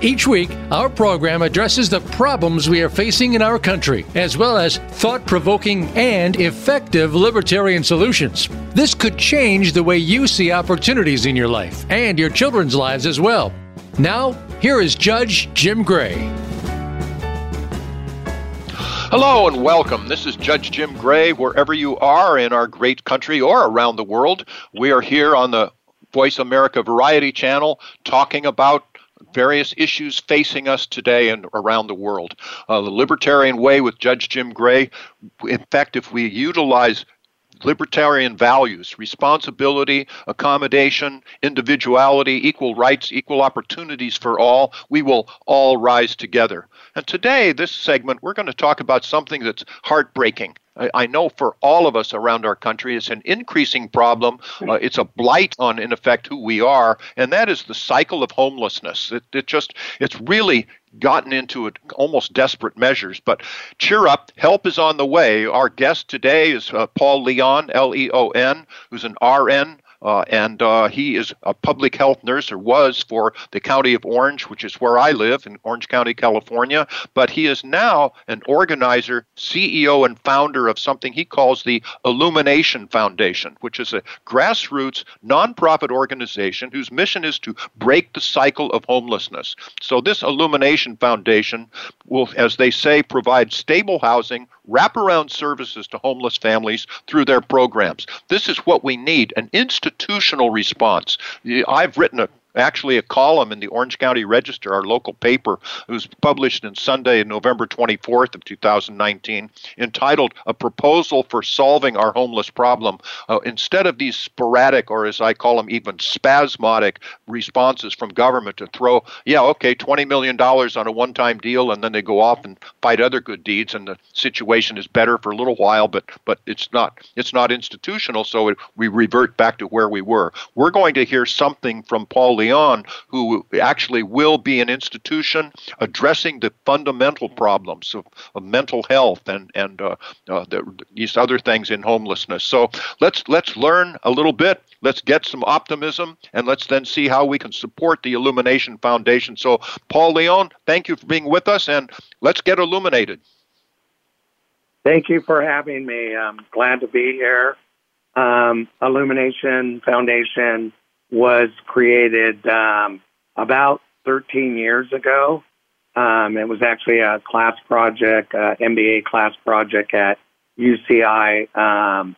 Each week, our program addresses the problems we are facing in our country, as well as thought provoking and effective libertarian solutions. This could change the way you see opportunities in your life and your children's lives as well. Now, here is Judge Jim Gray. Hello and welcome. This is Judge Jim Gray. Wherever you are in our great country or around the world, we are here on the Voice America Variety Channel talking about various issues facing us today and around the world. Uh, the Libertarian Way with Judge Jim Gray, in fact, if we utilize libertarian values responsibility, accommodation, individuality, equal rights, equal opportunities for all we will all rise together. And today, this segment, we're going to talk about something that's heartbreaking. I, know for all of us around our country, it's an increasing problem. Uh, it's a blight on, in effect, who we are, and that is the cycle of homelessness. It, it just, it's really gotten into it almost desperate measures. But cheer up, help is on the way. Our guest today is uh, Paul Leon, L E O N, who's an RN uh, and uh, he is a public health nurse, or was for the county of Orange, which is where I live in Orange County, California. But he is now an organizer, CEO, and founder of something he calls the Illumination Foundation, which is a grassroots nonprofit organization whose mission is to break the cycle of homelessness. So, this Illumination Foundation will, as they say, provide stable housing, wraparound services to homeless families through their programs. This is what we need an institutional response. I've written a actually a column in the Orange County Register, our local paper. It was published in Sunday, November 24th of 2019, entitled "A Proposal for Solving Our Homeless Problem." Uh, instead of these sporadic, or as I call them, even spasmodic responses from government to throw, yeah, okay, 20 million dollars on a one-time deal, and then they go off and fight other good deeds, and the situation is better for a little while, but but it's not it's not institutional, so it, we revert back to where we were. We're going to hear something from Leon, who actually will be an institution addressing the fundamental problems of, of mental health and and uh, uh, the, these other things in homelessness. So let's let's learn a little bit. Let's get some optimism, and let's then see how we can support the Illumination Foundation. So, Paul Leon, thank you for being with us, and let's get illuminated. Thank you for having me. I'm glad to be here. Um, Illumination Foundation was created um, about 13 years ago. Um, it was actually a class project, uh, MBA class project at UCI um,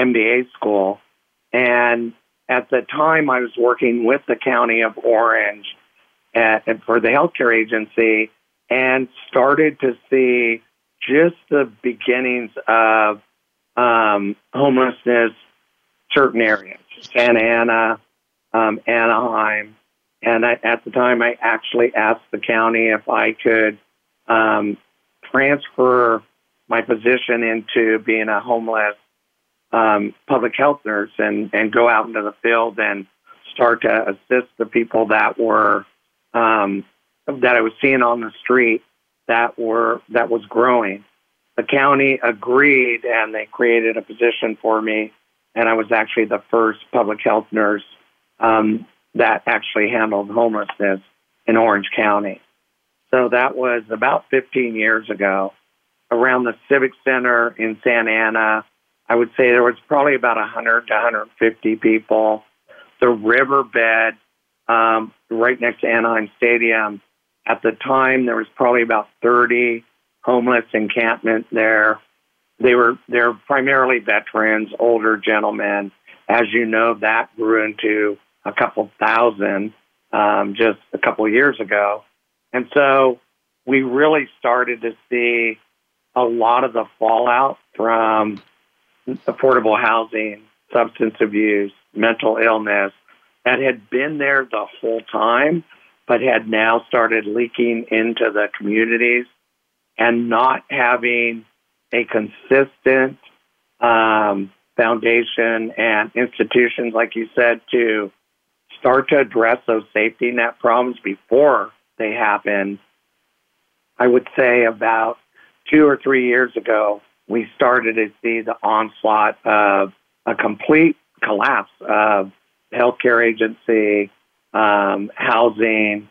MBA school. And at the time, I was working with the county of Orange at, for the healthcare agency and started to see just the beginnings of um, homelessness certain areas, Santa Ana, um, Anaheim. And I, at the time, I actually asked the county if I could um, transfer my position into being a homeless um, public health nurse and, and go out into the field and start to assist the people that were um, that I was seeing on the street that were that was growing. The county agreed and they created a position for me, and I was actually the first public health nurse um, that actually handled homelessness in Orange County. So that was about 15 years ago. Around the Civic Center in Santa Ana, I would say there was probably about 100 to 150 people. The riverbed um, right next to Anaheim Stadium, at the time there was probably about 30 homeless encampment there. They were they're primarily veterans, older gentlemen. As you know, that grew into a couple thousand um, just a couple years ago. And so we really started to see a lot of the fallout from affordable housing, substance abuse, mental illness that had been there the whole time, but had now started leaking into the communities and not having a consistent um, foundation and institutions, like you said, to start to address those safety net problems before they happen. I would say about two or three years ago, we started to see the onslaught of a complete collapse of healthcare agency, um, housing,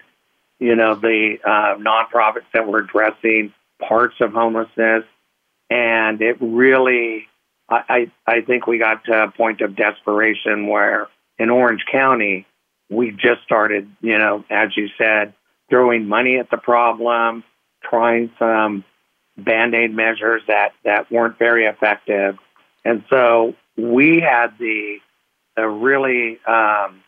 you know, the uh, nonprofits that were addressing parts of homelessness. And it really, I, I, I think we got to a point of desperation where in Orange County, we just started, you know, as you said, throwing money at the problem, trying some band aid measures that, that weren't very effective. And so we had the, the really, um,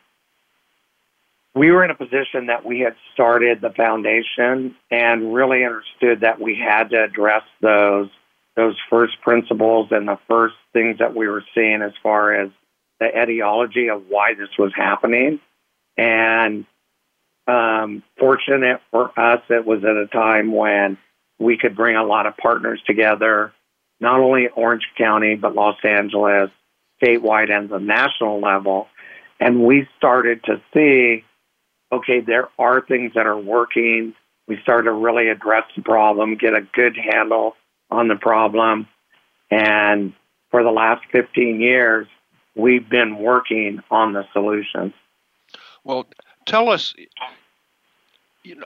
we were in a position that we had started the foundation and really understood that we had to address those those first principles and the first things that we were seeing as far as the etiology of why this was happening. And um, fortunate for us, it was at a time when we could bring a lot of partners together, not only Orange County, but Los Angeles, statewide, and the national level. And we started to see okay, there are things that are working. We started to really address the problem, get a good handle on the problem. And for the last 15 years, we've been working on the solutions. Well, tell us, you know,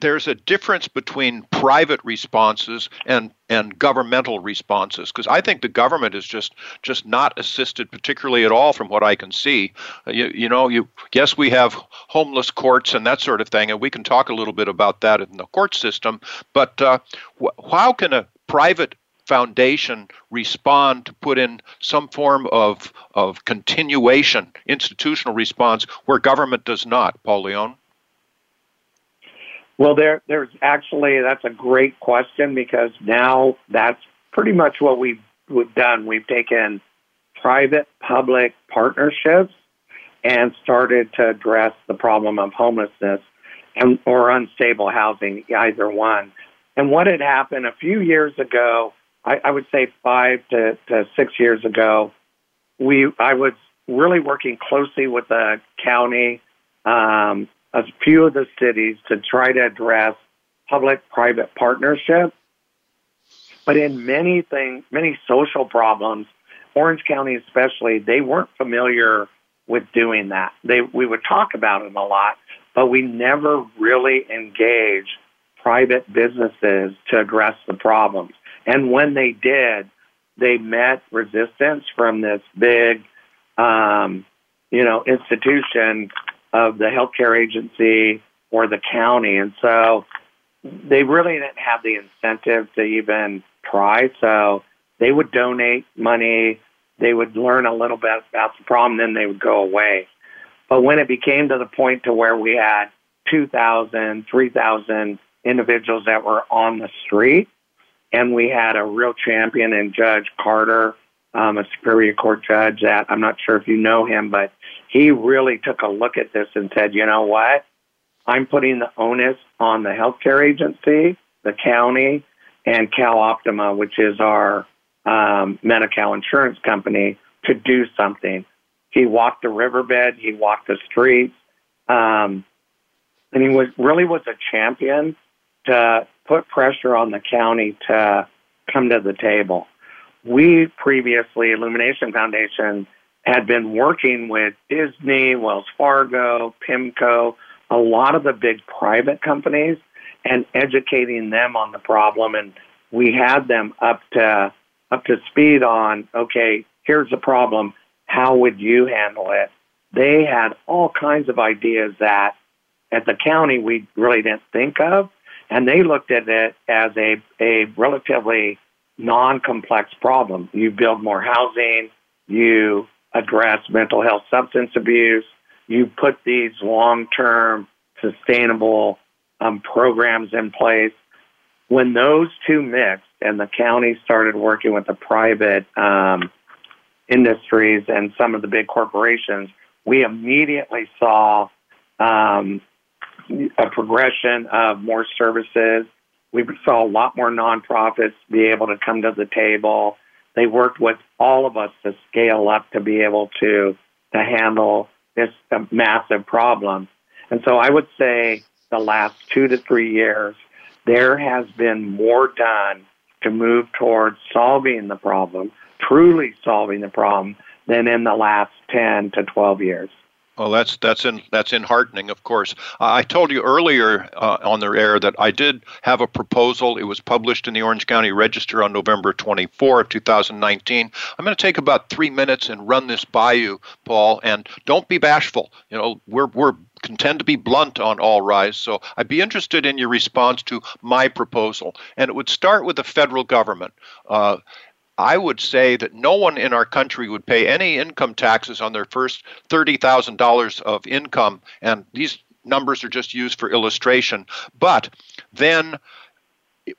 there's a difference between private responses and and governmental responses because I think the government is just just not assisted particularly at all from what I can see. Uh, you, you know, you yes we have homeless courts and that sort of thing, and we can talk a little bit about that in the court system. But uh, wh- how can a private foundation respond to put in some form of of continuation institutional response where government does not, Paul Leon? Well, there, there's actually that's a great question because now that's pretty much what we've, we've done. We've taken private-public partnerships and started to address the problem of homelessness and or unstable housing, either one. And what had happened a few years ago, I, I would say five to, to six years ago, we I was really working closely with the county um, a few of the cities to try to address public-private partnership. But in many things, many social problems, Orange County especially, they weren't familiar with doing that. They we would talk about it a lot, but we never really engaged private businesses to address the problems. And when they did, they met resistance from this big, um, you know, institution of the healthcare agency or the county. And so they really didn't have the incentive to even try. So they would donate money, they would learn a little bit about the problem, then they would go away. But when it became to the point to where we had 2,000, 3,000 individuals that were on the street, and we had a real champion in Judge Carter, um, a Superior Court judge that I'm not sure if you know him, but he really took a look at this and said, you know what? I'm putting the onus on the healthcare agency, the county, and CalOptima, which is our um, Medi-Cal insurance company, to do something. He walked the riverbed, he walked the streets, um, and he was really was a champion to put pressure on the county to come to the table. We previously, Illumination Foundation, had been working with Disney, Wells Fargo, PIMCO, a lot of the big private companies, and educating them on the problem. And we had them up to up to speed on okay, here's the problem. How would you handle it? They had all kinds of ideas that at the county we really didn't think of, and they looked at it as a a relatively non-complex problem. You build more housing, you address mental health substance abuse. You put these long term sustainable um, programs in place. When those two mixed and the county started working with the private um, industries and some of the big corporations, we immediately saw um, a progression of more services. We saw a lot more nonprofits be able to come to the table they worked with all of us to scale up to be able to to handle this uh, massive problem. And so I would say the last two to three years, there has been more done to move towards solving the problem, truly solving the problem, than in the last 10 to 12 years. Well, that's that's in that's enheartening, of course. I told you earlier uh, on the air that I did have a proposal. It was published in the Orange County Register on November 24, 2019. I'm going to take about three minutes and run this by you, Paul. And don't be bashful. You know, we're we're tend to be blunt on All Rise, so I'd be interested in your response to my proposal. And it would start with the federal government. Uh, I would say that no one in our country would pay any income taxes on their first $30,000 of income, and these numbers are just used for illustration. But then,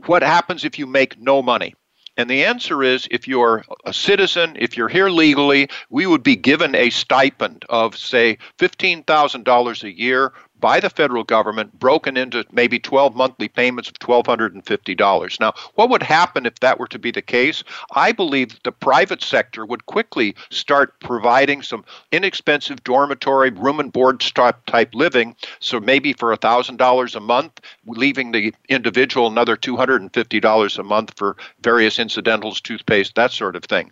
what happens if you make no money? And the answer is if you're a citizen, if you're here legally, we would be given a stipend of, say, $15,000 a year by the federal government broken into maybe 12 monthly payments of $1,250. Now, what would happen if that were to be the case? I believe that the private sector would quickly start providing some inexpensive dormitory, room and board type living. So maybe for $1,000 a month, leaving the individual another $250 a month for various incidentals, toothpaste, that sort of thing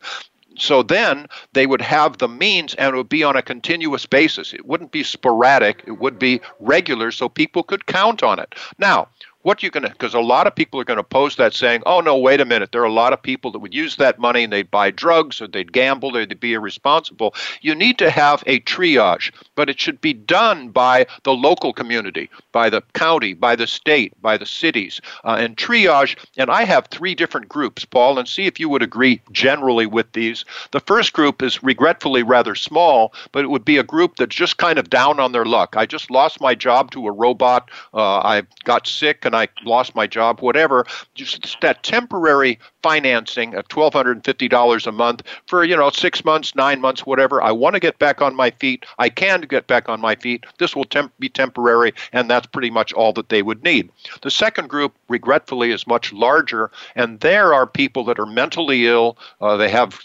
so then they would have the means and it would be on a continuous basis. It wouldn't be sporadic, it would be regular so people could count on it. Now, what you going to because a lot of people are going to post that saying oh no wait a minute. There are a lot of people that would use that money and they'd buy drugs or they'd gamble or they'd be irresponsible. You need to have a triage but it should be done by the local community by the county by the state by the cities uh, and triage. And i have three different groups paul and see if you would agree generally with these. The first group is regretfully rather small but it would be a group that's just kind of down on their luck. I just lost my job to a robot uh, i got sick and and I lost my job, whatever, just that temporary financing of $1,250 a month for, you know, six months, nine months, whatever. I want to get back on my feet. I can get back on my feet. This will temp- be temporary, and that's pretty much all that they would need. The second group, regretfully, is much larger, and there are people that are mentally ill. Uh, they have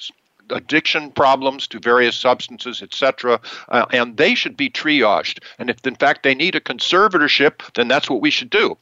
addiction problems to various substances, etc., uh, and they should be triaged. And if, in fact, they need a conservatorship, then that's what we should do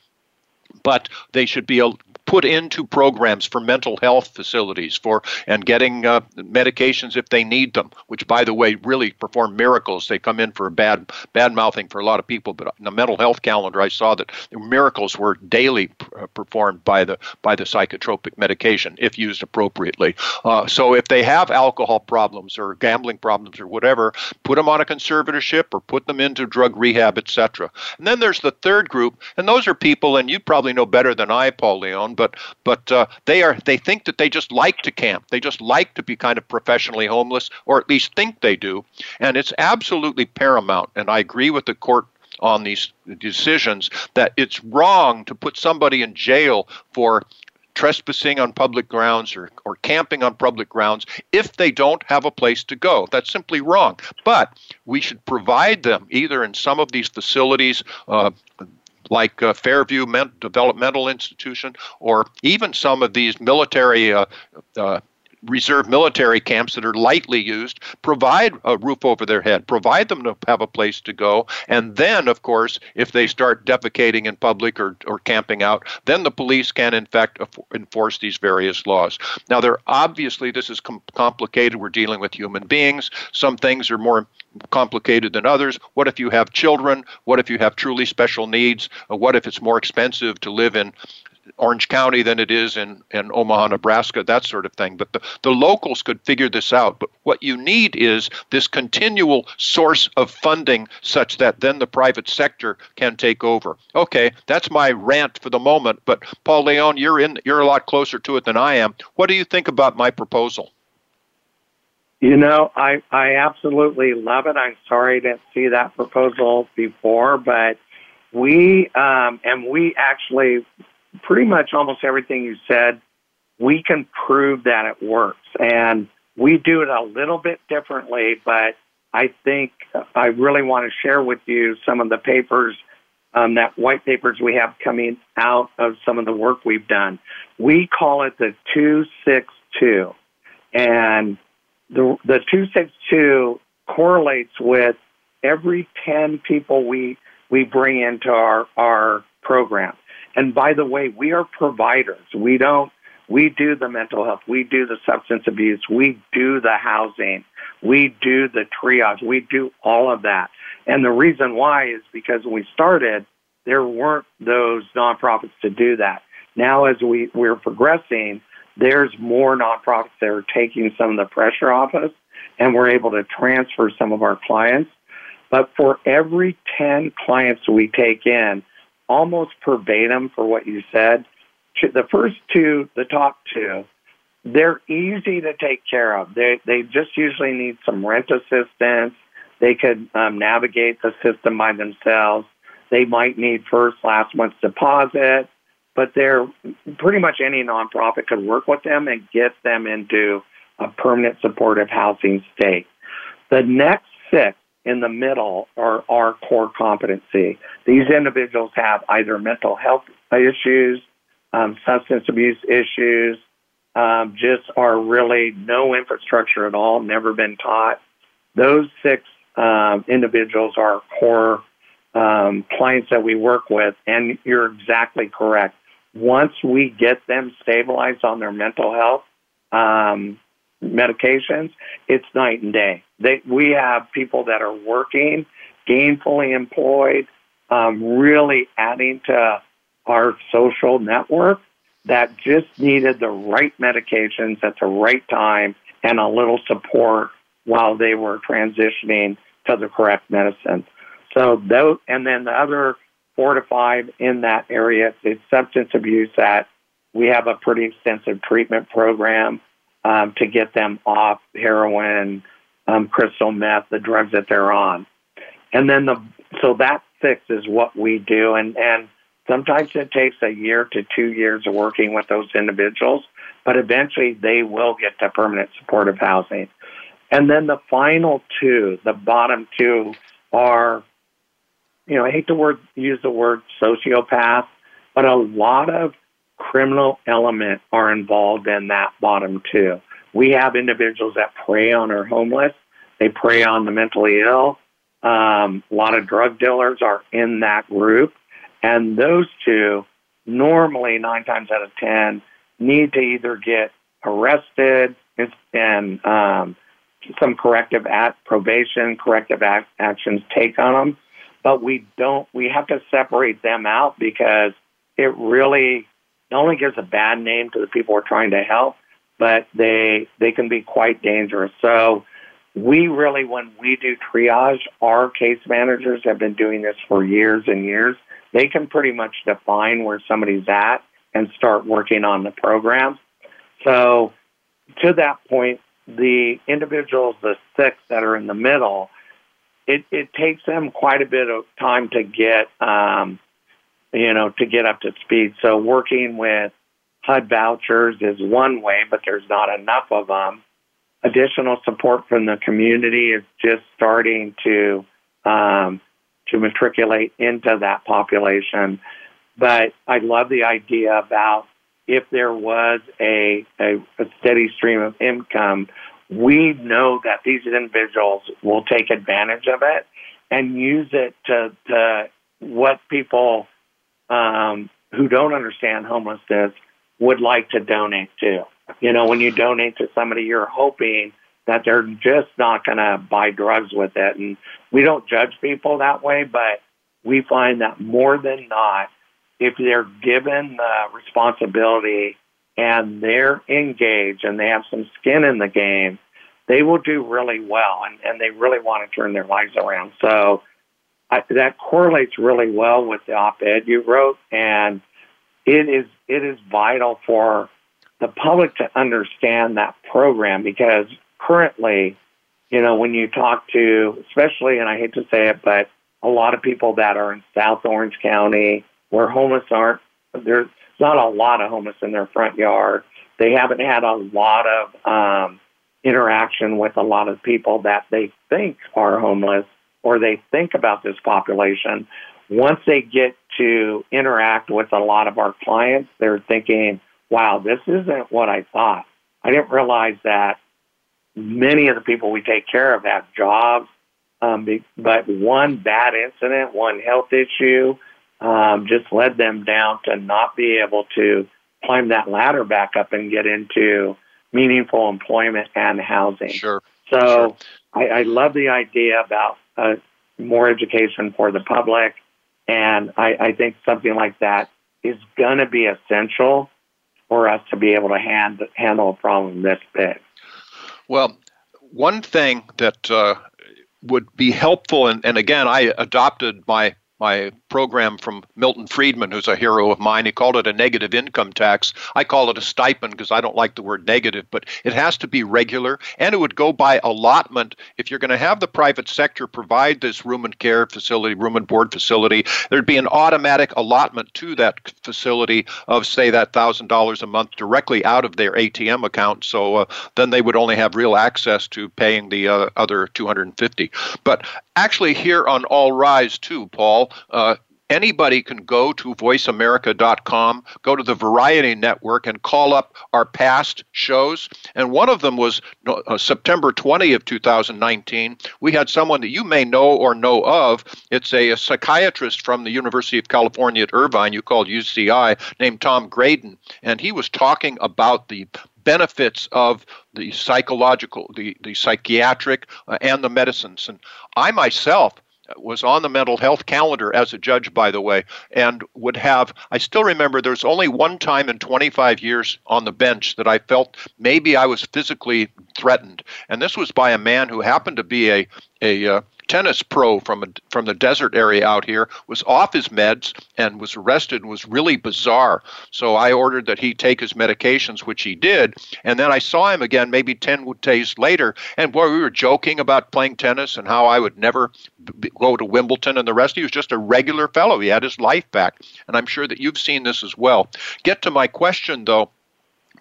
but they should be put into programs for mental health facilities for and getting uh, medications if they need them which by the way really perform miracles. They come in for a bad bad mouthing for a lot of people but in the mental health calendar i saw that miracles were daily uh, performed by the by the psychotropic medication if used appropriately. Uh, so if they have alcohol problems or gambling problems or whatever put them on a conservatorship or put them into drug rehab etc and then there's the third group and those are people and you probably know better than i paul leon but but uh, they are they think that they just like to camp. They just like to be kind of professionally homeless, or at least think they do. And it's absolutely paramount. And I agree with the court on these decisions that it's wrong to put somebody in jail for trespassing on public grounds or, or camping on public grounds if they don't have a place to go. That's simply wrong. But we should provide them either in some of these facilities, uh, like uh, Fairview Developmental Institution, or even some of these military uh, uh, reserve military camps that are lightly used provide a roof over their head, provide them to have a place to go. And then, of course, if they start defecating in public or, or camping out, then the police can, in fact, enforce these various laws. Now, there obviously, this is com- complicated. We're dealing with human beings. Some things are more complicated than others? What if you have children? What if you have truly special needs? What if it's more expensive to live in Orange County than it is in, in Omaha, Nebraska, that sort of thing. But the, the locals could figure this out. But what you need is this continual source of funding such that then the private sector can take over. Okay, that's my rant for the moment. But Paul Leon, you're in you're a lot closer to it than I am. What do you think about my proposal? You know, I I absolutely love it. I'm sorry to see that proposal before, but we um, and we actually pretty much almost everything you said, we can prove that it works, and we do it a little bit differently. But I think I really want to share with you some of the papers, um, that white papers we have coming out of some of the work we've done. We call it the two six two And the, the 262 correlates with every 10 people we, we bring into our, our program. And by the way, we are providers. We don't, we do the mental health. We do the substance abuse. We do the housing. We do the triage. We do all of that. And the reason why is because when we started, there weren't those nonprofits to do that. Now, as we, we're progressing, there's more nonprofits that are taking some of the pressure off us, and we're able to transfer some of our clients. But for every 10 clients we take in, almost verbatim for what you said, the first two, the top two, they're easy to take care of. They they just usually need some rent assistance. They could um, navigate the system by themselves. They might need first last month's deposit, but they're pretty much any nonprofit could work with them and get them into a permanent supportive housing state. The next six in the middle are our core competency. These individuals have either mental health issues, um, substance abuse issues, um, just are really no infrastructure at all, never been taught. Those six um, individuals are core um, clients that we work with, and you're exactly correct. Once we get them stabilized on their mental health um, medications, it's night and day. They, we have people that are working, gainfully employed, um, really adding to our social network that just needed the right medications at the right time and a little support while they were transitioning to the correct medicine. So those, and then the other four to five in that area is substance abuse that we have a pretty extensive treatment program um, to get them off heroin, um, crystal meth, the drugs that they're on. And then the, so that six is what we do. And, and Sometimes it takes a year to two years of working with those individuals, but eventually they will get to permanent supportive housing. And then the final two, the bottom two, are, you know, I hate to word, use the word sociopath, but a lot of criminal element are involved in that bottom two. We have individuals that prey on our homeless. They prey on the mentally ill. Um, a lot of drug dealers are in that group. And those two, normally nine times out of ten, need to either get arrested and um, some corrective at probation, corrective act, actions take on them. But we don't. We have to separate them out because it really not only gives a bad name to the people we're trying to help, but they they can be quite dangerous. So we really, when we do triage, our case managers have been doing this for years and years they can pretty much define where somebody's at and start working on the program. So, to that point, the individuals, the six that are in the middle, it, it takes them quite a bit of time to get, um, you know, to get up to speed. So, working with HUD vouchers is one way, but there's not enough of them. Additional support from the community is just starting to um, to matriculate into that population. But I love the idea about if there was a, a, a steady stream of income, we know that these individuals will take advantage of it and use it to, to what people um, who don't understand homelessness would like to donate to. You know, when you donate to somebody, you're hoping that they're just not going to buy drugs with it. And we don't judge people that way, but we find that more than not, if they're given the responsibility and they're engaged and they have some skin in the game, they will do really well and, and they really want to turn their lives around. So That correlates really well with the op-ed you wrote and it is, it is vital for the public to understand that program because currently, you know, when you talk to, especially, and I hate to say it, but a lot of people that are in South Orange County where homeless aren't, there's not a lot of homeless in their front yard. They haven't had a lot of um, interaction with a lot of people that they think are homeless or they think about this population. Once they get to interact with a lot of our clients, they're thinking, wow, this isn't what I thought. I didn't realize that many of the people we take care of have jobs, um, but one bad incident, one health issue, um, just led them down to not be able to climb that ladder back up and get into meaningful employment and housing. Sure. So sure. I, I love the idea about uh, more education for the public, and I, I think something like that is going to be essential for us to be able to hand, handle a problem this big. Well, one thing that uh, would be helpful, and, and again, I adopted my my program from Milton Friedman, who's a hero of mine. He called it a negative income tax. I call it a stipend because I don't like the word negative, but it has to be regular and it would go by allotment. If you're going to have the private sector provide this room and care facility, room and board facility, there'd be an automatic allotment to that facility of, say, that $1,000 a month directly out of their ATM account. So uh, then they would only have real access to paying the uh, other 250. But actually, here on All Rise, too, Paul, uh, anybody can go to voiceamerica.com, go to the Variety Network, and call up our past shows. And one of them was uh, September 20 of 2019. We had someone that you may know or know of. It's a, a psychiatrist from the University of California at Irvine, you called UCI, named Tom Graydon, and he was talking about the benefits of the psychological, the, the psychiatric, uh, and the medicines. And I myself was on the mental health calendar as a judge, by the way, and would have. I still remember there's only one time in 25 years on the bench that I felt maybe I was physically threatened, and this was by a man who happened to be a a uh, tennis pro from a, from the desert area out here was off his meds and was arrested and was really bizarre. So I ordered that he take his medications, which he did. And then I saw him again maybe 10 days later. And boy, we were joking about playing tennis and how I would never b- go to Wimbledon and the rest. He was just a regular fellow. He had his life back. And I'm sure that you've seen this as well. Get to my question, though.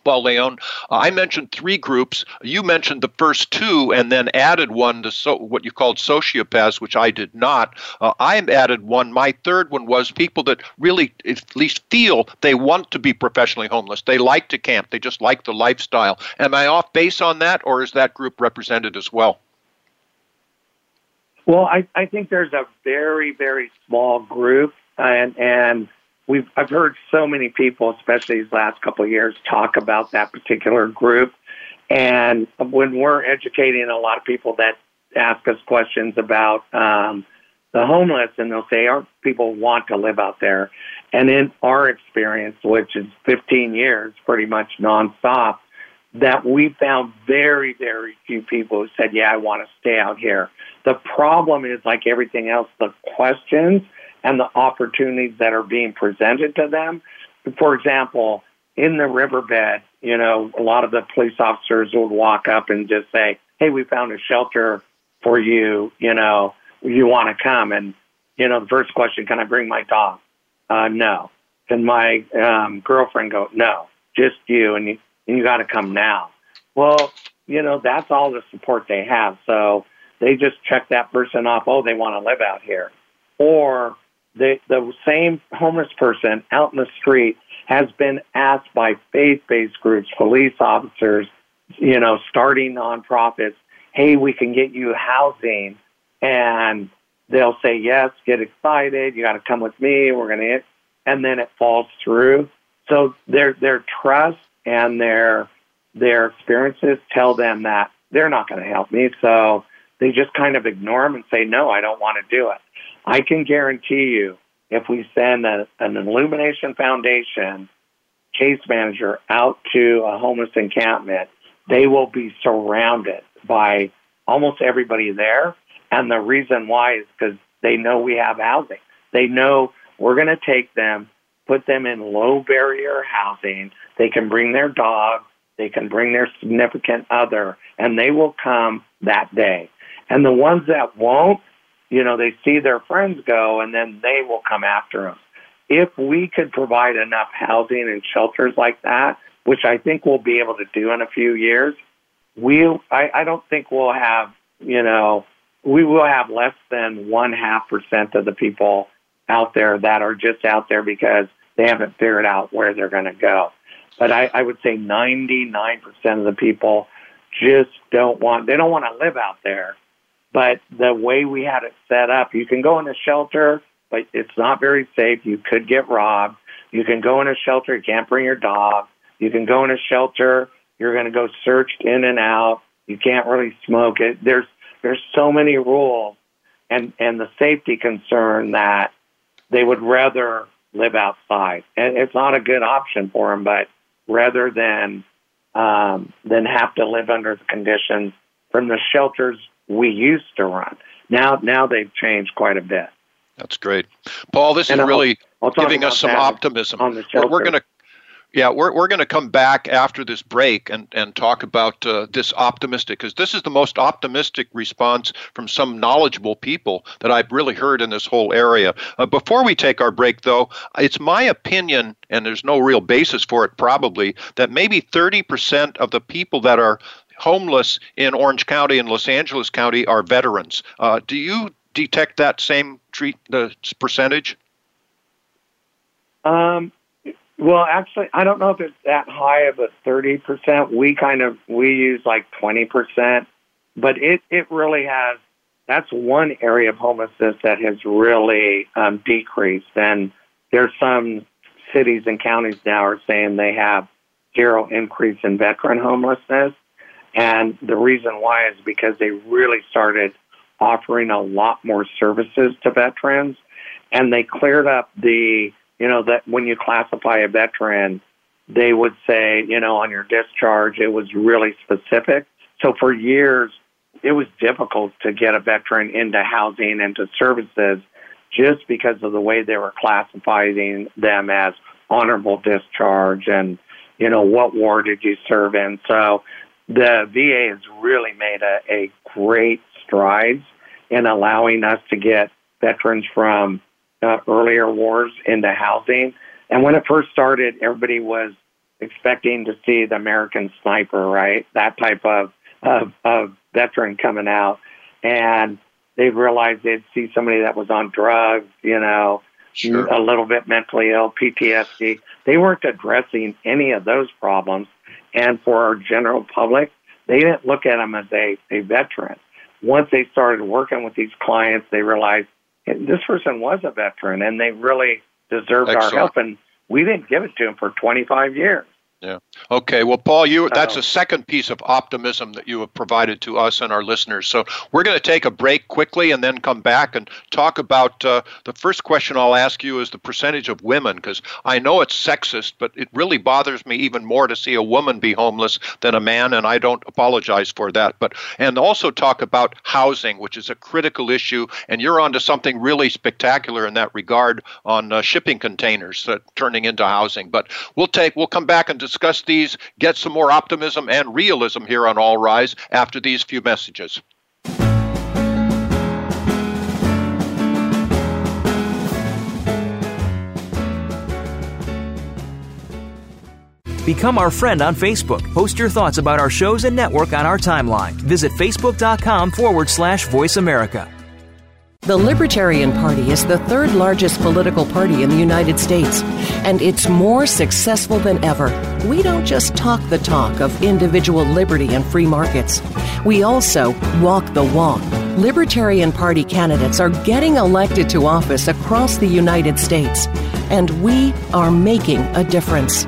Well, Leon, uh, I mentioned three groups. You mentioned the first two and then added one to so, what you called sociopaths, which I did not. Uh, I added one. My third one was people that really at least feel they want to be professionally homeless. They like to camp. They just like the lifestyle. Am I off base on that, or is that group represented as well? Well, I, I think there's a very, very small group, and and we've I've heard so many people, especially these last couple of years, talk about that particular group. And when we're educating a lot of people that ask us questions about um, the homeless, and they'll say, "Our people want to live out there." And in our experience, which is 15 years, pretty much nonstop, that we found very, very few people who said, "Yeah, I want to stay out here." The problem is, like everything else, the questions and the opportunities that are being presented to them. For example, in the riverbed, you know, a lot of the police officers would walk up and just say, Hey, we found a shelter for you, you know, you want to come. And, you know, the first question, can I bring my dog? Uh, no. Can my um, girlfriend go? No, just you, and you, and you got to come now. Well, you know, that's all the support they have. So they just check that person off. Oh, they want to live out here. Or the, the same homeless person out in the street has been asked by faith-based groups, police officers, you know, starting nonprofits, hey, we can get you housing. And they'll say, yes, get excited. You got to come with me. We're going to, and then it falls through. So their, their trust and their, their experiences tell them that they're not going to help me. So they just kind of ignore them and say, no, I don't want to do it. I can guarantee you, if we send a, an Illumination Foundation case manager out to a homeless encampment, they will be surrounded by almost everybody there. And the reason why is because they know we have housing. They know we're going to take them, put them in low barrier housing. They can bring their dog, they can bring their significant other, and they will come that day. And the ones that won't, you know, they see their friends go and then they will come after them. If we could provide enough housing and shelters like that, which I think we'll be able to do in a few years, we I, I don't think we'll have, you know, we will have less than one half percent of the people out there that are just out there because they haven't figured out where they're going to go. But I, I would say 99% of the people just don't want, they don't want to live out there. But the way we had it set up, you can go in a shelter, but it's not very safe. You could get robbed. You can go in a shelter, you can't bring your dog. You can go in a shelter, you're going to go searched in and out. You can't really smoke it. There's there's so many rules and and the safety concern that they would rather live outside. And it's not a good option for them, but rather than um, than have to live under the conditions from the shelters we used to run. Now now they've changed quite a bit. That's great, Paul. This and is really I'll, I'll giving us some optimism. On the we're, we're going to yeah, we're, we're going to come back after this break and, and talk about uh, this optimistic, because this is the most optimistic response from some knowledgeable people that I've really heard in this whole area. Uh, before we take our break, though, it's my opinion, and there's no real basis for it probably, that maybe 30% of the people that are homeless in Orange County and Los Angeles County are veterans. Uh, do you detect that same treat, the percentage? Um, well, actually, I don't know if it's that high of a 30%. We kind of, we use like 20%, but it, it really has, that's one area of homelessness that has really um, decreased. And there's some cities and counties now are saying they have zero increase in veteran homelessness. And the reason why is because they really started offering a lot more services to veterans and they cleared up the you know, that when you classify a veteran, they would say, you know, on your discharge, it was really specific. So for years, it was difficult to get a veteran into housing and to services just because of the way they were classifying them as honorable discharge and, you know, what war did you serve in. So the VA has really made a, a great strides in allowing us to get veterans from uh, earlier wars into housing. And when it first started, everybody was expecting to see the American sniper, right? That type of, of, of veteran coming out. And they realized they'd see somebody that was on drugs, you know, sure. a little bit mentally ill, PTSD. They weren't addressing any of those problems. And for our general public, they didn't look at them as a, a veteran. Once they started working with these clients, they realized this person was a veteran and they really deserved Excellent. our help and we didn't give it to him for 25 years. Yeah. Okay. Well, Paul, you that's a second piece of optimism that you have provided to us and our listeners. So we're going to take a break quickly and then come back and talk about uh, the first question I'll ask you is the percentage of women because I know it's sexist, but it really bothers me even more to see a woman be homeless than a man, and I don't apologize for that. But and also talk about housing, which is a critical issue, and you're onto something really spectacular in that regard on uh, shipping containers uh, turning into housing. But we'll take we'll come back and discuss discuss these, get some more optimism and realism here on All Rise after these few messages. Become our friend on Facebook. Post your thoughts about our shows and network on our timeline. Visit facebook.com forward slash voice America. The Libertarian Party is the third largest political party in the United States, and it's more successful than ever. We don't just talk the talk of individual liberty and free markets, we also walk the walk. Libertarian Party candidates are getting elected to office across the United States, and we are making a difference.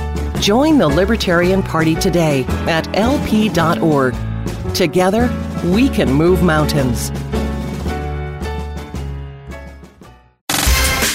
Join the Libertarian Party today at lp.org. Together, we can move mountains.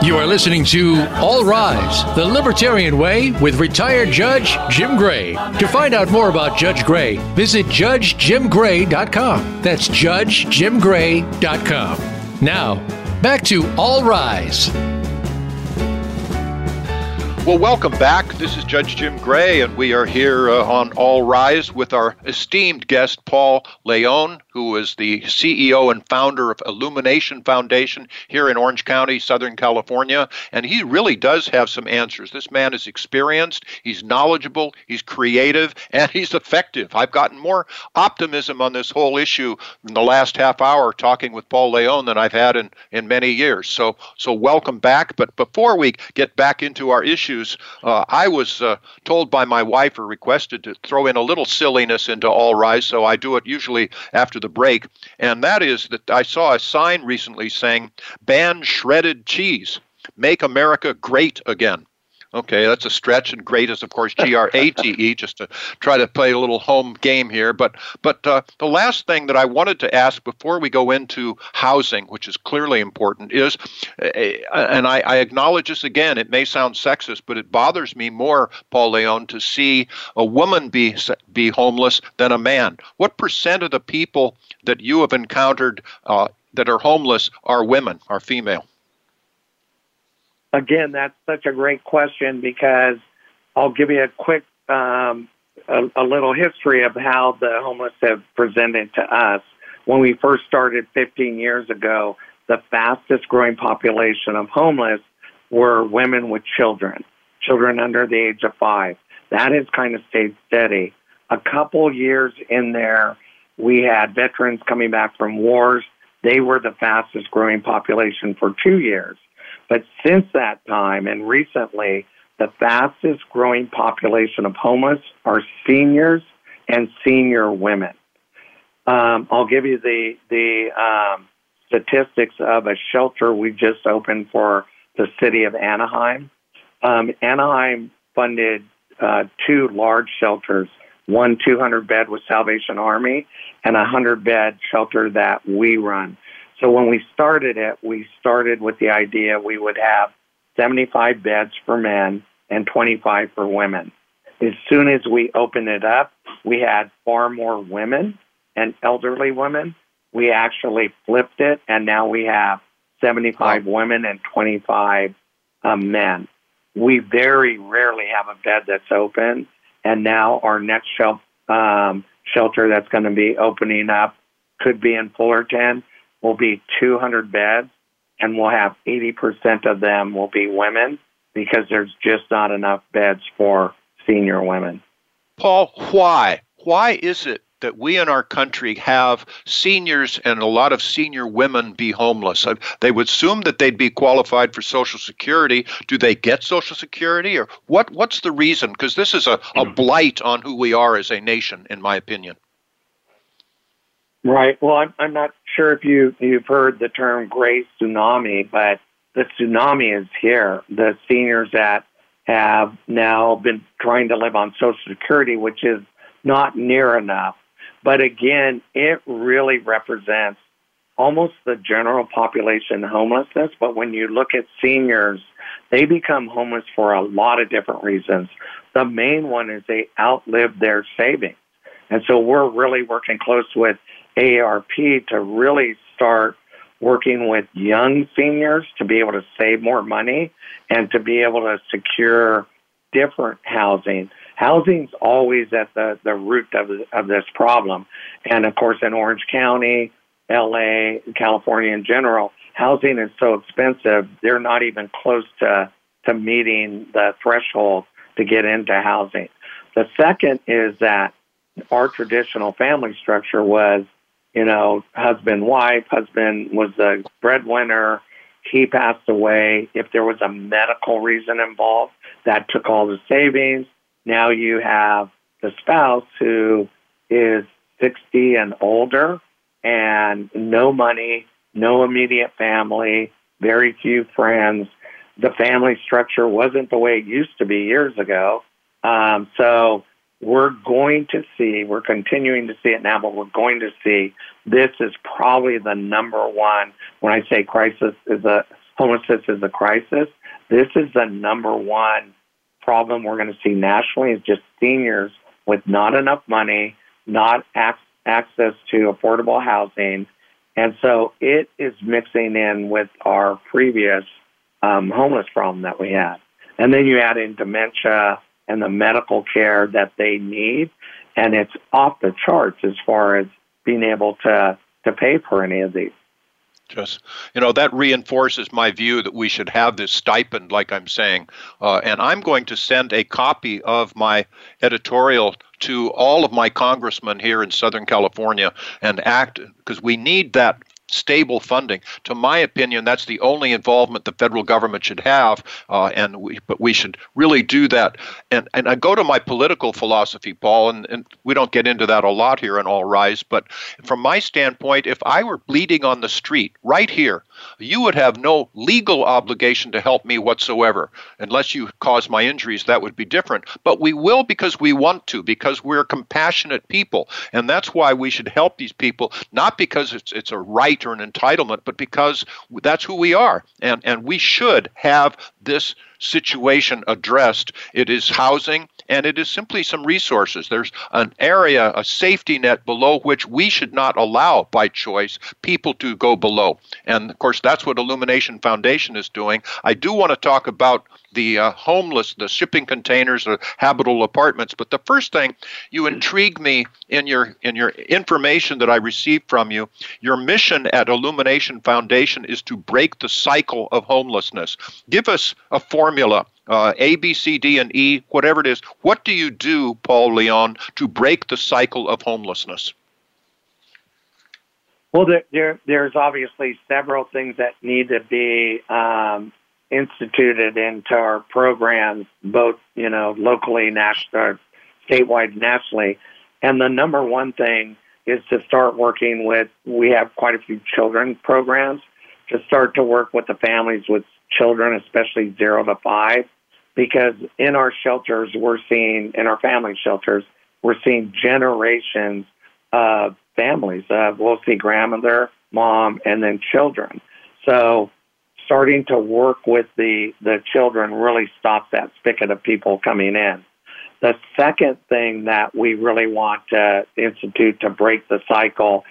You are listening to All Rise, the Libertarian Way with retired Judge Jim Gray. To find out more about Judge Gray, visit judgejimgray.com. That's judgejimgray.com. Now, back to All Rise. Well, welcome back. This is Judge Jim Gray, and we are here uh, on All Rise with our esteemed guest, Paul Leon, who is the CEO and founder of Illumination Foundation here in Orange County, Southern California. And he really does have some answers. This man is experienced, he's knowledgeable, he's creative, and he's effective. I've gotten more optimism on this whole issue in the last half hour talking with Paul Leon than I've had in, in many years. So, so welcome back. But before we get back into our issues, issues, uh, I was uh, told by my wife or requested to throw in a little silliness into All Rise, so I do it usually after the break. And that is that I saw a sign recently saying, ban shredded cheese, make America great again. Okay, that's a stretch, and great is of course G R A T E, just to try to play a little home game here. But but uh, the last thing that I wanted to ask before we go into housing, which is clearly important, is, uh, and I, I acknowledge this again. It may sound sexist, but it bothers me more, Paul Leon, to see a woman be be homeless than a man. What percent of the people that you have encountered uh, that are homeless are women, are female? Again, that's such a great question because I'll give you a quick, um, a, a, little history of how the homeless have presented to us. When we first started 15 years ago, the fastest growing population of homeless were women with children, children under the age of five. That has kind of stayed steady. A couple years in there, we had veterans coming back from wars. They were the fastest growing population for two years. But since that time and recently, the fastest growing population of homeless are seniors and senior women. Um, I'll give you the the um, statistics of a shelter we just opened for the city of Anaheim. Um, Anaheim funded uh, two large shelters, one 200 bed with Salvation Army and a 100 bed shelter that we run. So when we started it, we started with the idea we would have 75 beds for men and 25 for women. As soon as we opened it up, we had far more women and elderly women. We actually flipped it, and now we have 75 women and 25 um, men. We very rarely have a bed that's open, and now our next shelf, um, shelter that's going to be opening up could be in Fullerton will be 200 beds, and we'll have 80% of them will be women because there's just not enough beds for senior women. Paul, why? Why is it that we in our country have seniors and a lot of senior women be homeless. Uh, they would assume that they'd be qualified for Social Security. Do they get Social Security, or what? What's the reason? Because this is a, a hmm. blight on who we are as a nation, in my opinion. Right. Well, I'm, I'm not sure if you you've heard the term "gray tsunami," but the tsunami is here. The seniors that have now been trying to live on Social Security, which is not near enough. But again, it really represents almost the general population homelessness. But when you look at seniors, they become homeless for a lot of different reasons. The main one is they outlive their savings. And so we're really working close with AARP to really start working with young seniors to be able to save more money and to be able to secure different housing. Housing's always at the, the root of, of this problem. And of course, in Orange County, LA, California in general, housing is so expensive, they're not even close to, to meeting the threshold to get into housing. The second is that our traditional family structure was you know, husband, wife, husband was the breadwinner. He passed away. If there was a medical reason involved, that took all the savings. Now you have the spouse who is 60 and older and no money, no immediate family, very few friends. The family structure wasn't the way it used to be years ago. Um, so we're going to see, we're continuing to see it now, but we're going to see this is probably the number one, when I say crisis is a homelessness is a crisis. This is the number one problem we're going to see nationally is just seniors with not enough money, not ac- access to affordable housing. And so it is mixing in with our previous um, homeless problem that we had. And then you add in dementia and the medical care that they need, and it's off the charts as far as being able to, to pay for any of these. Just, you know, that reinforces my view that we should have this stipend, like I'm saying. Uh, and I'm going to send a copy of my editorial to all of my congressmen here in Southern California and act because we need that stable funding. To my opinion, that's the only involvement the federal government should have, uh, and we, but we should really do that. And and I go to my political philosophy, Paul, and, and we don't get into that a lot here in All Rise, but from my standpoint, if I were bleeding on the street right here, you would have no legal obligation to help me whatsoever, unless you cause my injuries. That would be different. But we will because we want to, because we're compassionate people, and that's why we should help these people, not because it's it's a right or an entitlement, but because that's who we are. And, and we should have this situation addressed. It is housing and it is simply some resources. There's an area, a safety net below which we should not allow by choice people to go below. And of course, that's what Illumination Foundation is doing. I do want to talk about the uh, homeless, the shipping containers, the habitable apartments. But the first thing, you intrigue me in your in your information that I received from you. Your mission at Illumination Foundation is to break the cycle of homelessness. Give us a formula. Uh, a, B, C, D, and E, whatever it is. What do you do, Paul Leon, to break the cycle of homelessness? Well, there, there, there's obviously several things that need to be um, instituted into our programs, both you know locally, national, statewide, nationally. And the number one thing is to start working with. We have quite a few children programs to start to work with the families with children, especially zero to five, because in our shelters we're seeing in our family shelters we're seeing generations of families. Uh, we'll see grandmother, mom, and then children. So starting to work with the, the children really stops that spigot of people coming in. The second thing that we really want to institute to break the cycle,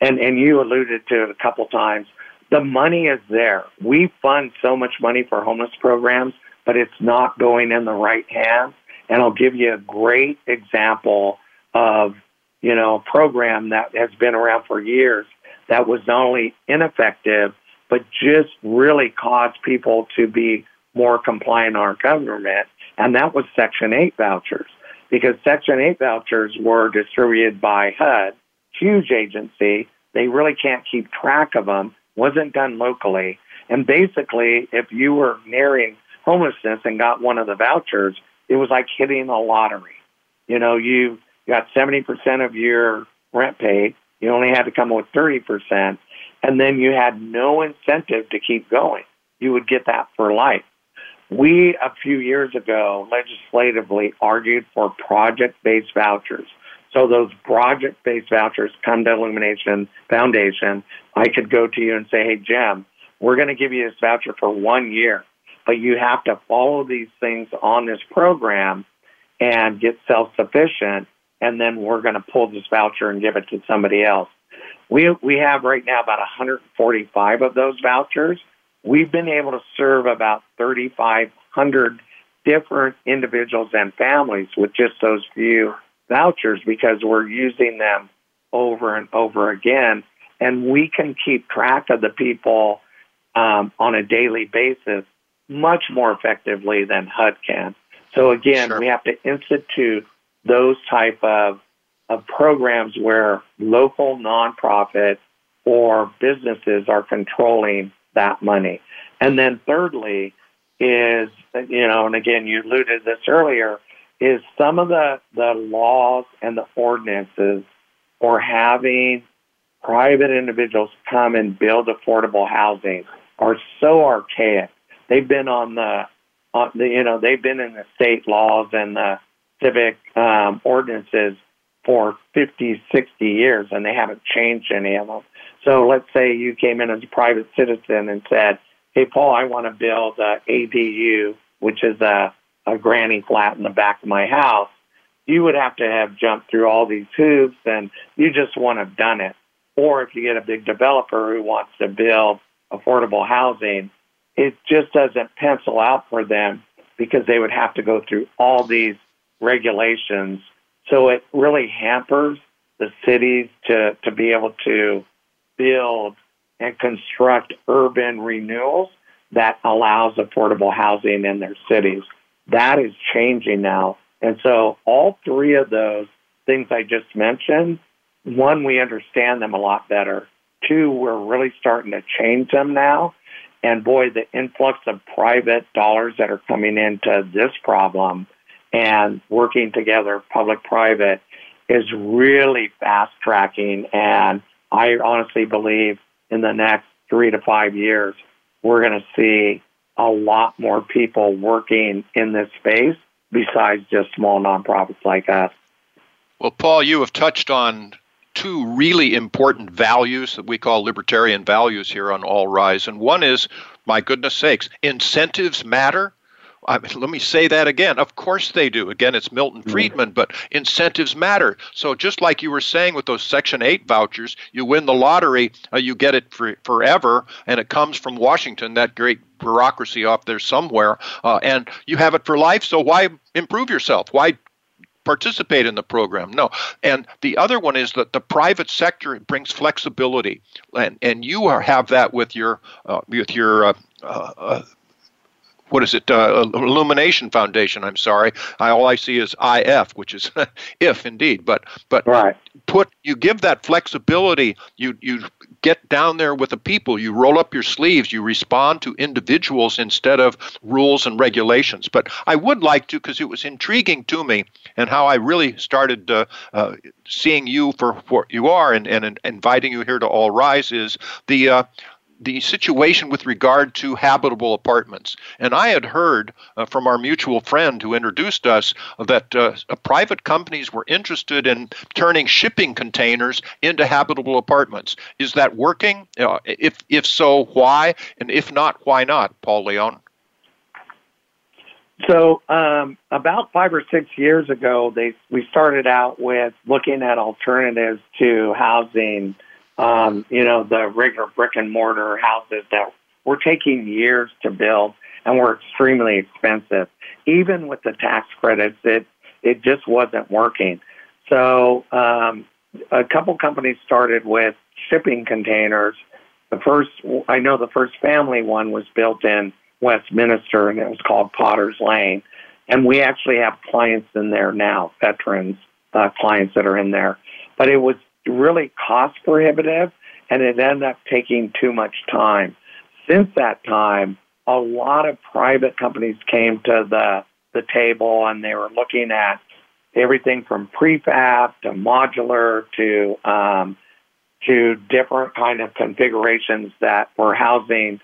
and, and you alluded to it a couple times, the money is there. We fund so much money for homeless programs, but it's not going in the right hands. And I'll give you a great example of, you know, a program that has been around for years that was not only ineffective, but just really caused people to be more compliant on our government, and that was Section 8 vouchers. Because Section 8 vouchers were distributed by HUD, huge agency. They really can't keep track of them, wasn't done locally. And basically, if you were nearing homelessness and got one of the vouchers, it was like hitting a lottery. You know, you got 70% of your rent paid. You only had to come up with 30% and then you had no incentive to keep going. You would get that for life. We, a few years ago, legislatively argued for project based vouchers. So those project based vouchers come to Illumination Foundation. I could go to you and say, hey, Jim, we're going to give you this voucher for one year, but you have to follow these things on this program and get self sufficient. And then we're going to pull this voucher and give it to somebody else. We, we have right now about 145 of those vouchers. We've been able to serve about 3,500 different individuals and families with just those few vouchers because we're using them over and over again. And we can keep track of the people um, on a daily basis much more effectively than HUD can. So again, sure. we have to institute those type of of programs where local nonprofits or businesses are controlling that money. And then thirdly is, you know, and again, you alluded to this earlier, is some of the, the laws and the ordinances for having private individuals come and build affordable housing are so archaic. They've been on the, on the you know, they've been in the state laws and the civic um, ordinances for 50, 60 years and they haven't changed any of them. So let's say you came in as a private citizen and said, hey, Paul, I want to build a ADU, which is a, a granny flat in the back of my house, you would have to have jumped through all these hoops and you just wouldn't have done it. Or if you get a big developer who wants to build affordable housing, it just doesn't pencil out for them because they would have to go through all these regulations. So it really hampers the cities to, to be able to build and construct urban renewals that allows affordable housing in their cities. That is changing now. And so all three of those things I just mentioned, one, we understand them a lot better. Two, we're really starting to change them now. And boy, the influx of private dollars that are coming into this problem and working together, public private, is really fast tracking. And I honestly believe in the next three to five years, we're going to see a lot more people working in this space besides just small nonprofits like us. Well, Paul, you have touched on two really important values that we call libertarian values here on All Rise. And one is, my goodness sakes, incentives matter. I mean, let me say that again. Of course they do. Again, it's Milton mm-hmm. Friedman, but incentives matter. So just like you were saying with those Section 8 vouchers, you win the lottery, uh, you get it for, forever, and it comes from Washington, that great bureaucracy off there somewhere, uh, and you have it for life. So why improve yourself? Why participate in the program. No. And the other one is that the private sector brings flexibility, and and you are, have that with your uh, with your uh, uh, what is it? Uh, Illumination Foundation. I'm sorry. I, all I see is IF, which is if indeed. But but right. put you give that flexibility. You you get down there with the people. You roll up your sleeves. You respond to individuals instead of rules and regulations. But I would like to because it was intriguing to me and how I really started uh, uh, seeing you for what you are and, and, and inviting you here to All Rise is the uh, the situation with regard to habitable apartments. And I had heard uh, from our mutual friend who introduced us that uh, private companies were interested in turning shipping containers into habitable apartments. Is that working? Uh, if if so, why? And if not, why not, Paul Leon? So um, about five or six years ago, they we started out with looking at alternatives to housing um, you know, the regular brick and mortar houses that were taking years to build and were extremely expensive. Even with the tax credits, it it just wasn't working. So um, a couple companies started with shipping containers. The first, I know, the first family one was built in Westminster, and it was called Potter's Lane. And we actually have clients in there now, veterans uh, clients that are in there. But it was really cost prohibitive and it ended up taking too much time. Since that time, a lot of private companies came to the, the table and they were looking at everything from prefab to modular to um, to different kind of configurations that were housing.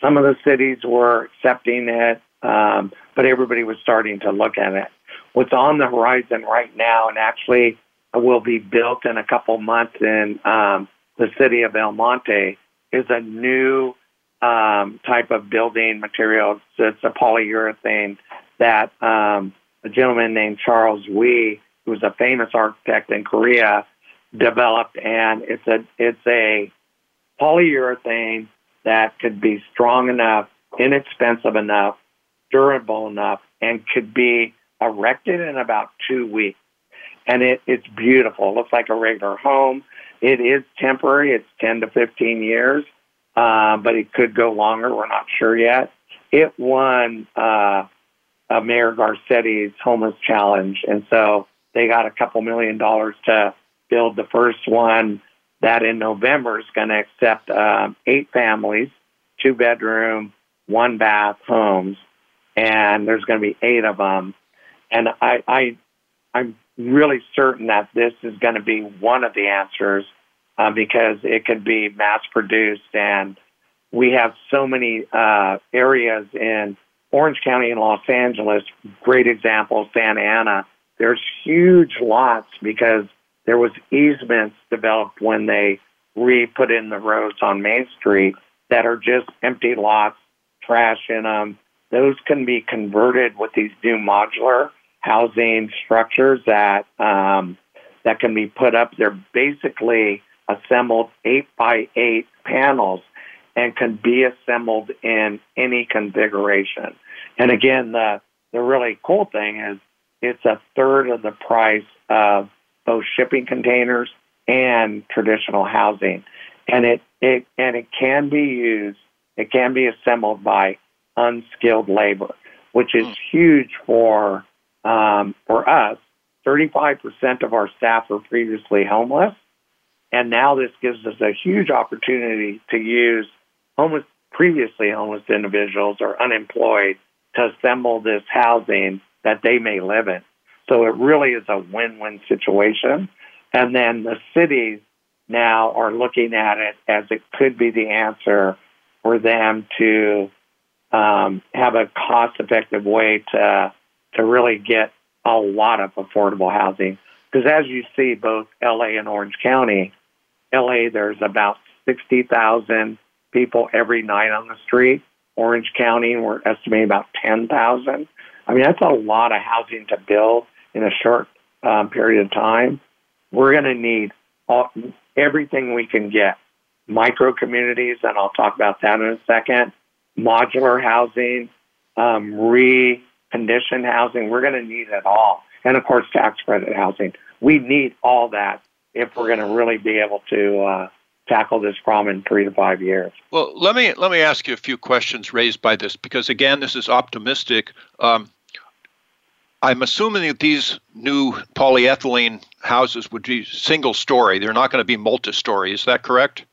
Some of the cities were accepting it, um, but everybody was starting to look at it. What's on the horizon right now, and actually will be built in a couple months in um, the city of El Monte is a new um, type of building material. It's a polyurethane that um, a gentleman named Charles Wee, who's a famous architect in Korea, developed, and it's a it's a polyurethane that could be strong enough, inexpensive enough, durable enough, and could be erected in about two weeks and it, it's beautiful. It looks like a regular home. It is temporary. It's 10 to 15 years, uh, but it could go longer. We're not sure yet. It won uh, uh, Mayor Garcetti's homeless challenge, and so they got a couple million dollars to build the first one. That in November is going to accept um, eight families, two bedroom, one bath homes, and there's going to be eight of them. And I, I, I'm really certain that this is going to be one of the answers uh, because it can be mass produced. And we have so many uh, areas in Orange County and Los Angeles, great example, Santa Ana. There's huge lots because there was easements developed when they re put in the roads on Main Street that are just empty lots trash in them. Those can be converted with these new modular housing structures that um, that can be put up. They're basically assembled eight by eight panels and can be assembled in any configuration. And again, the the really cool thing is it's a third of the price of both shipping containers and traditional housing. And it, it and it can be used, it can be assembled by unskilled labor, which is huge for um, for us. 35% of our staff were previously homeless, and now this gives us a huge opportunity to use homeless, previously homeless individuals or unemployed to assemble this housing that they may live in. So it really is a win-win situation. And then the cities now are looking at it as it could be the answer for them to um, have a cost-effective way to to really get a lot of affordable housing. Because as you see, both LA and Orange County, LA there's about sixty thousand people every night on the street. Orange County, we're estimating about 10,000. I mean, that's a lot of housing to build in a short um, period of time. We're going to need all, everything we can get micro communities, and I'll talk about that in a second, modular housing, um, reconditioned housing. We're going to need it all. And of course, tax credit housing. We need all that if we're going to really be able to uh, tackle this problem in three to five years. Well, let me let me ask you a few questions raised by this because again, this is optimistic. Um, I'm assuming that these new polyethylene houses would be single story. They're not going to be multi story. Is that correct?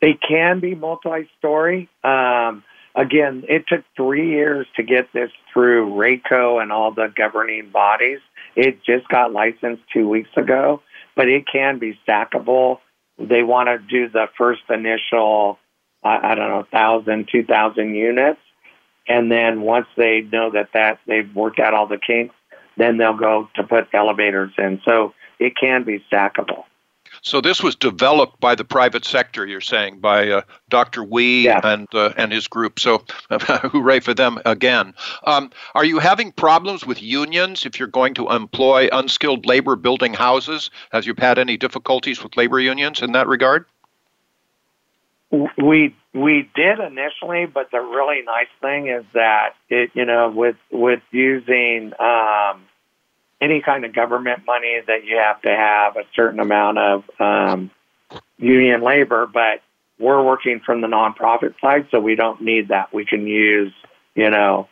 They can be multi story. Um, again, it took three years to get this through RACO and all the governing bodies. It just got licensed two weeks ago, but it can be stackable they want to do the first initial, I, I don't know, thousand, two thousand units, and then once they know that that they've worked out all the kinks, then they'll go to put elevators in. So it can be stackable. So this was developed by the private sector, you're saying, by uh, Dr. Wee yeah. and uh, and his group. So hooray for them again. Um, are you having problems with unions if you're going to employ unskilled labor building houses? Have you had any difficulties with labor unions in that regard? We we did initially, but the really nice thing is that it you know with with using um, any kind of government money that you have to have a certain amount of um, union labor, but we're working from the nonprofit side, so we don't need that. We can use, you know,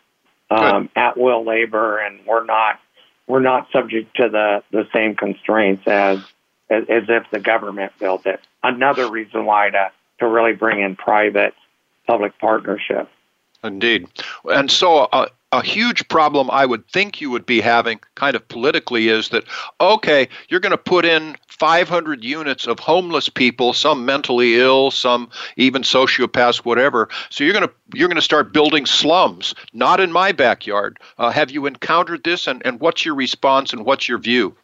um, at will labor, and we're not we're not subject to the the same constraints as as, as if the government built it. Another reason why to to really bring in private public partnership. Indeed, and so uh, a huge problem I would think you would be having kind of politically is that, okay, you're going to put in 500 units of homeless people, some mentally ill, some even sociopaths, whatever. So you're going to you're going to start building slums. Not in my backyard. Uh, have you encountered this, and, and what's your response and what's your view?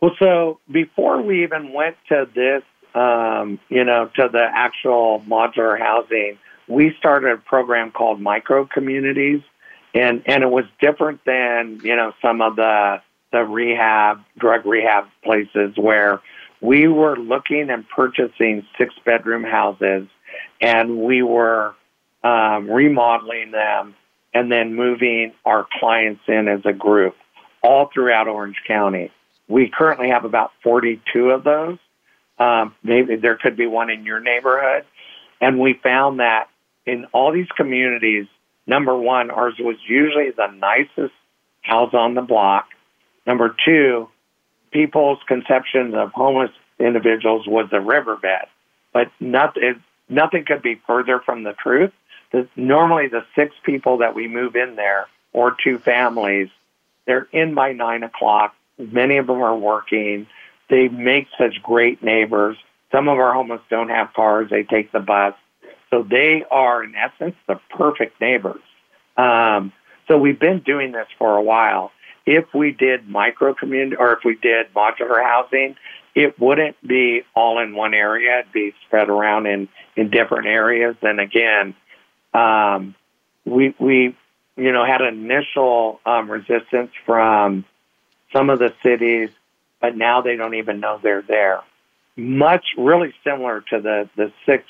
Well, so before we even went to this, um, you know, to the actual modular housing, we started a program called micro communities and and it was different than you know some of the the rehab drug rehab places where we were looking and purchasing six bedroom houses and we were um, remodeling them and then moving our clients in as a group all throughout Orange County. We currently have about 42 of those. Um, maybe there could be one in your neighborhood. And we found that in all these communities, number one, ours was usually the nicest house on the block. Number two, people's conceptions of homeless individuals was the riverbed. But nothing, nothing could be further from the truth. The, normally, the six people that we move in there, or two families, they're in by nine o'clock. Many of them are working. They make such great neighbors. Some of our homeless don't have cars. They take the bus. So they are, in essence, the perfect neighbors. Um, so we've been doing this for a while. If we did micro community or if we did modular housing, it wouldn't be all in one area. It'd be spread around in, in different areas. And again, um, we, we, you know, had initial um, resistance from some of the cities, but now they don't even know they're there. Much really similar to the, the six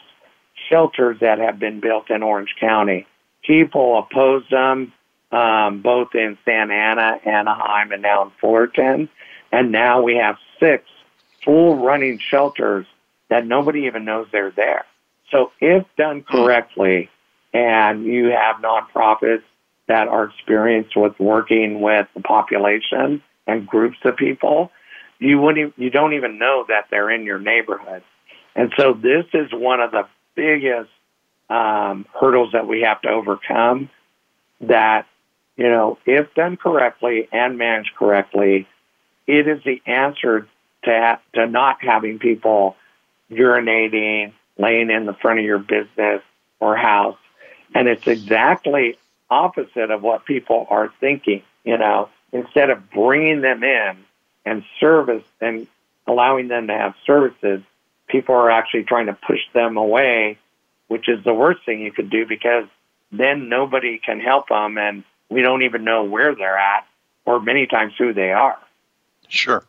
shelters that have been built in Orange County. People oppose them um, both in Santa Ana, Anaheim, and now in Fullerton. And now we have six full running shelters that nobody even knows they're there. So if done correctly, and you have nonprofits that are experienced with working with the population and groups of people, you wouldn't, you don't even know that they're in your neighborhood. And so this is one of the biggest um, hurdles that we have to overcome. That you know, if done correctly and managed correctly, it is the answer to ha- to not having people urinating, laying in the front of your business or house, and it's exactly opposite of what people are thinking. You know, instead of bringing them in and service and allowing them to have services, people are actually trying to push them away, which is the worst thing you could do because then nobody can help them and we don't even know where they're at or many times who they are. Sure.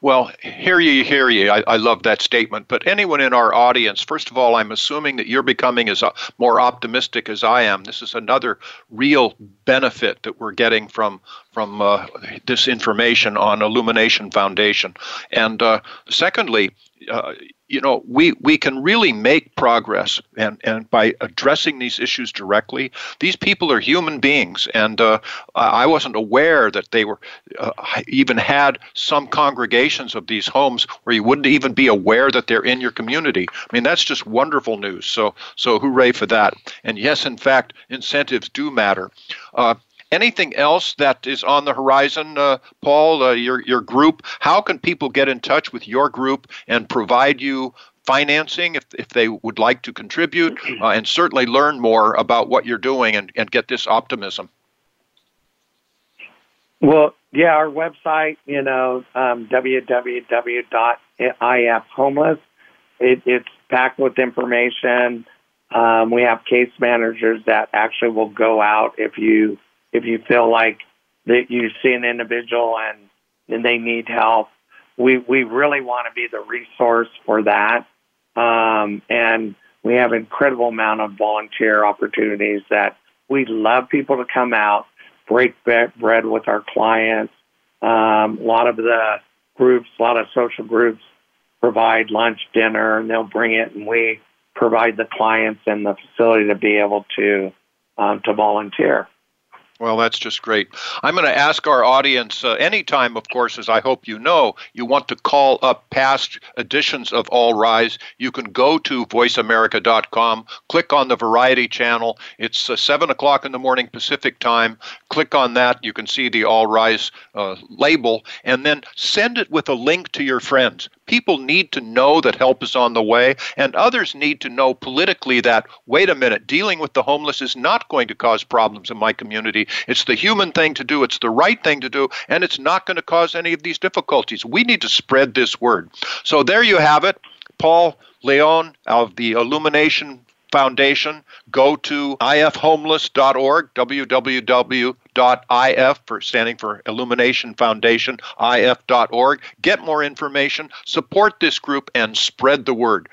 Well, hear ye, hear ye. I, I, love that statement. But anyone in our audience, first of all, I'm assuming that you're becoming as uh, more optimistic as I am. This is another real benefit that we're getting from from uh, this information on Illumination Foundation. And uh, secondly, uh, you know, we, we can really make progress and, and by addressing these issues directly. These people are human beings, and uh, I wasn't aware that they were uh, even had some congregations of these homes where you wouldn't even be aware that they're in your community. I mean, that's just wonderful news. So, so hooray for that. And yes, in fact, incentives do matter. Uh, anything else that is on the horizon, uh, Paul? Uh, your your group. How can people get in touch with your group and provide you financing if, if they would like to contribute, uh, and certainly learn more about what you're doing and, and get this optimism? Well, yeah, our website, you know, um, www.ifhomeless. It, it's packed with information. Um, we have case managers that actually will go out if you if you feel like that you see an individual and and they need help, we we really want to be the resource for that. Um, and we have incredible amount of volunteer opportunities that we love people to come out, break bread with our clients. Um, a lot of the groups, a lot of social groups provide lunch, dinner, and they'll bring it, and we provide the clients and the facility to be able to um, to volunteer. Well, that's just great. I'm going to ask our audience uh, anytime, of course, as I hope you know, you want to call up past editions of All Rise, you can go to voiceamerica.com, click on the Variety channel. It's uh, 7 o'clock in the morning Pacific time. Click on that. You can see the All Rise uh, label, and then send it with a link to your friends. People need to know that help is on the way, and others need to know politically that, wait a minute, dealing with the homeless is not going to cause problems in my community. It's the human thing to do, it's the right thing to do, and it's not going to cause any of these difficulties. We need to spread this word. So there you have it. Paul Leon of the Illumination Foundation. Go to ifhomeless.org, www.if for standing for Illumination Foundation, if.org. Get more information, support this group, and spread the word.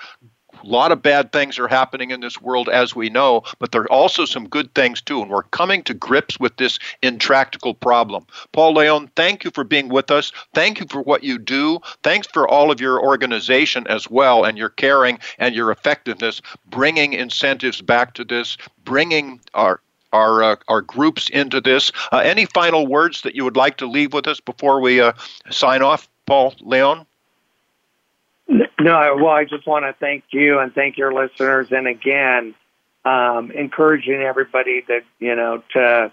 A lot of bad things are happening in this world, as we know, but there are also some good things too, and we're coming to grips with this intractable problem. Paul Leon, thank you for being with us. Thank you for what you do. Thanks for all of your organization as well, and your caring and your effectiveness, bringing incentives back to this, bringing our our uh, our groups into this. Uh, any final words that you would like to leave with us before we uh, sign off, Paul Leon? No, well, I just want to thank you and thank your listeners, and again, um, encouraging everybody to you know to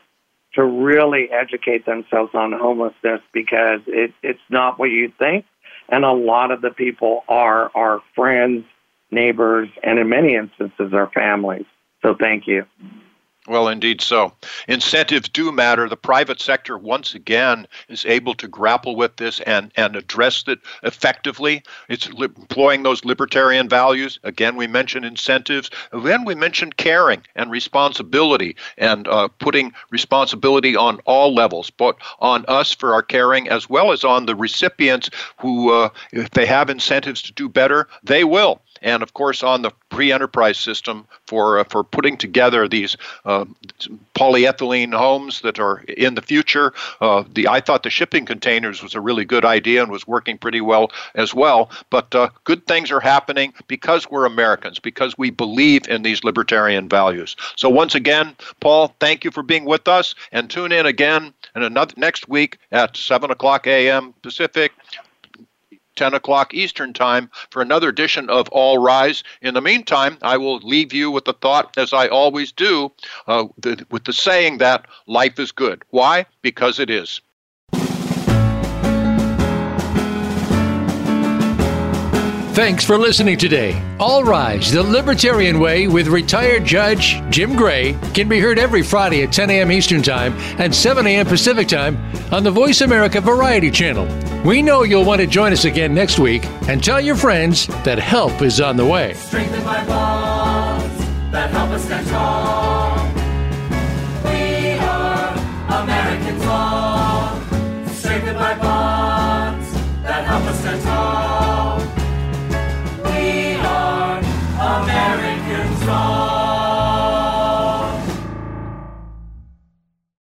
to really educate themselves on homelessness because it, it's not what you think, and a lot of the people are our friends, neighbors, and in many instances, our families. So, thank you. Well, indeed so. Incentives do matter. The private sector, once again, is able to grapple with this and, and address it effectively. It's li- employing those libertarian values. Again, we mentioned incentives. Then we mentioned caring and responsibility and uh, putting responsibility on all levels, but on us for our caring as well as on the recipients who, uh, if they have incentives to do better, they will and of course on the pre-enterprise system for uh, for putting together these uh, polyethylene homes that are in the future. Uh, the I thought the shipping containers was a really good idea and was working pretty well as well. But uh, good things are happening because we're Americans, because we believe in these libertarian values. So once again, Paul, thank you for being with us, and tune in again and another next week at seven o'clock a.m. Pacific. 10 o'clock Eastern Time for another edition of All Rise. In the meantime, I will leave you with the thought, as I always do, uh, the, with the saying that life is good. Why? Because it is. Thanks for listening today. All Rise, the Libertarian Way with retired Judge Jim Gray can be heard every Friday at 10 a.m. Eastern Time and 7 a.m. Pacific Time on the Voice America Variety Channel. We know you'll want to join us again next week and tell your friends that help is on the way. Strengthened by bonds that help us stand tall.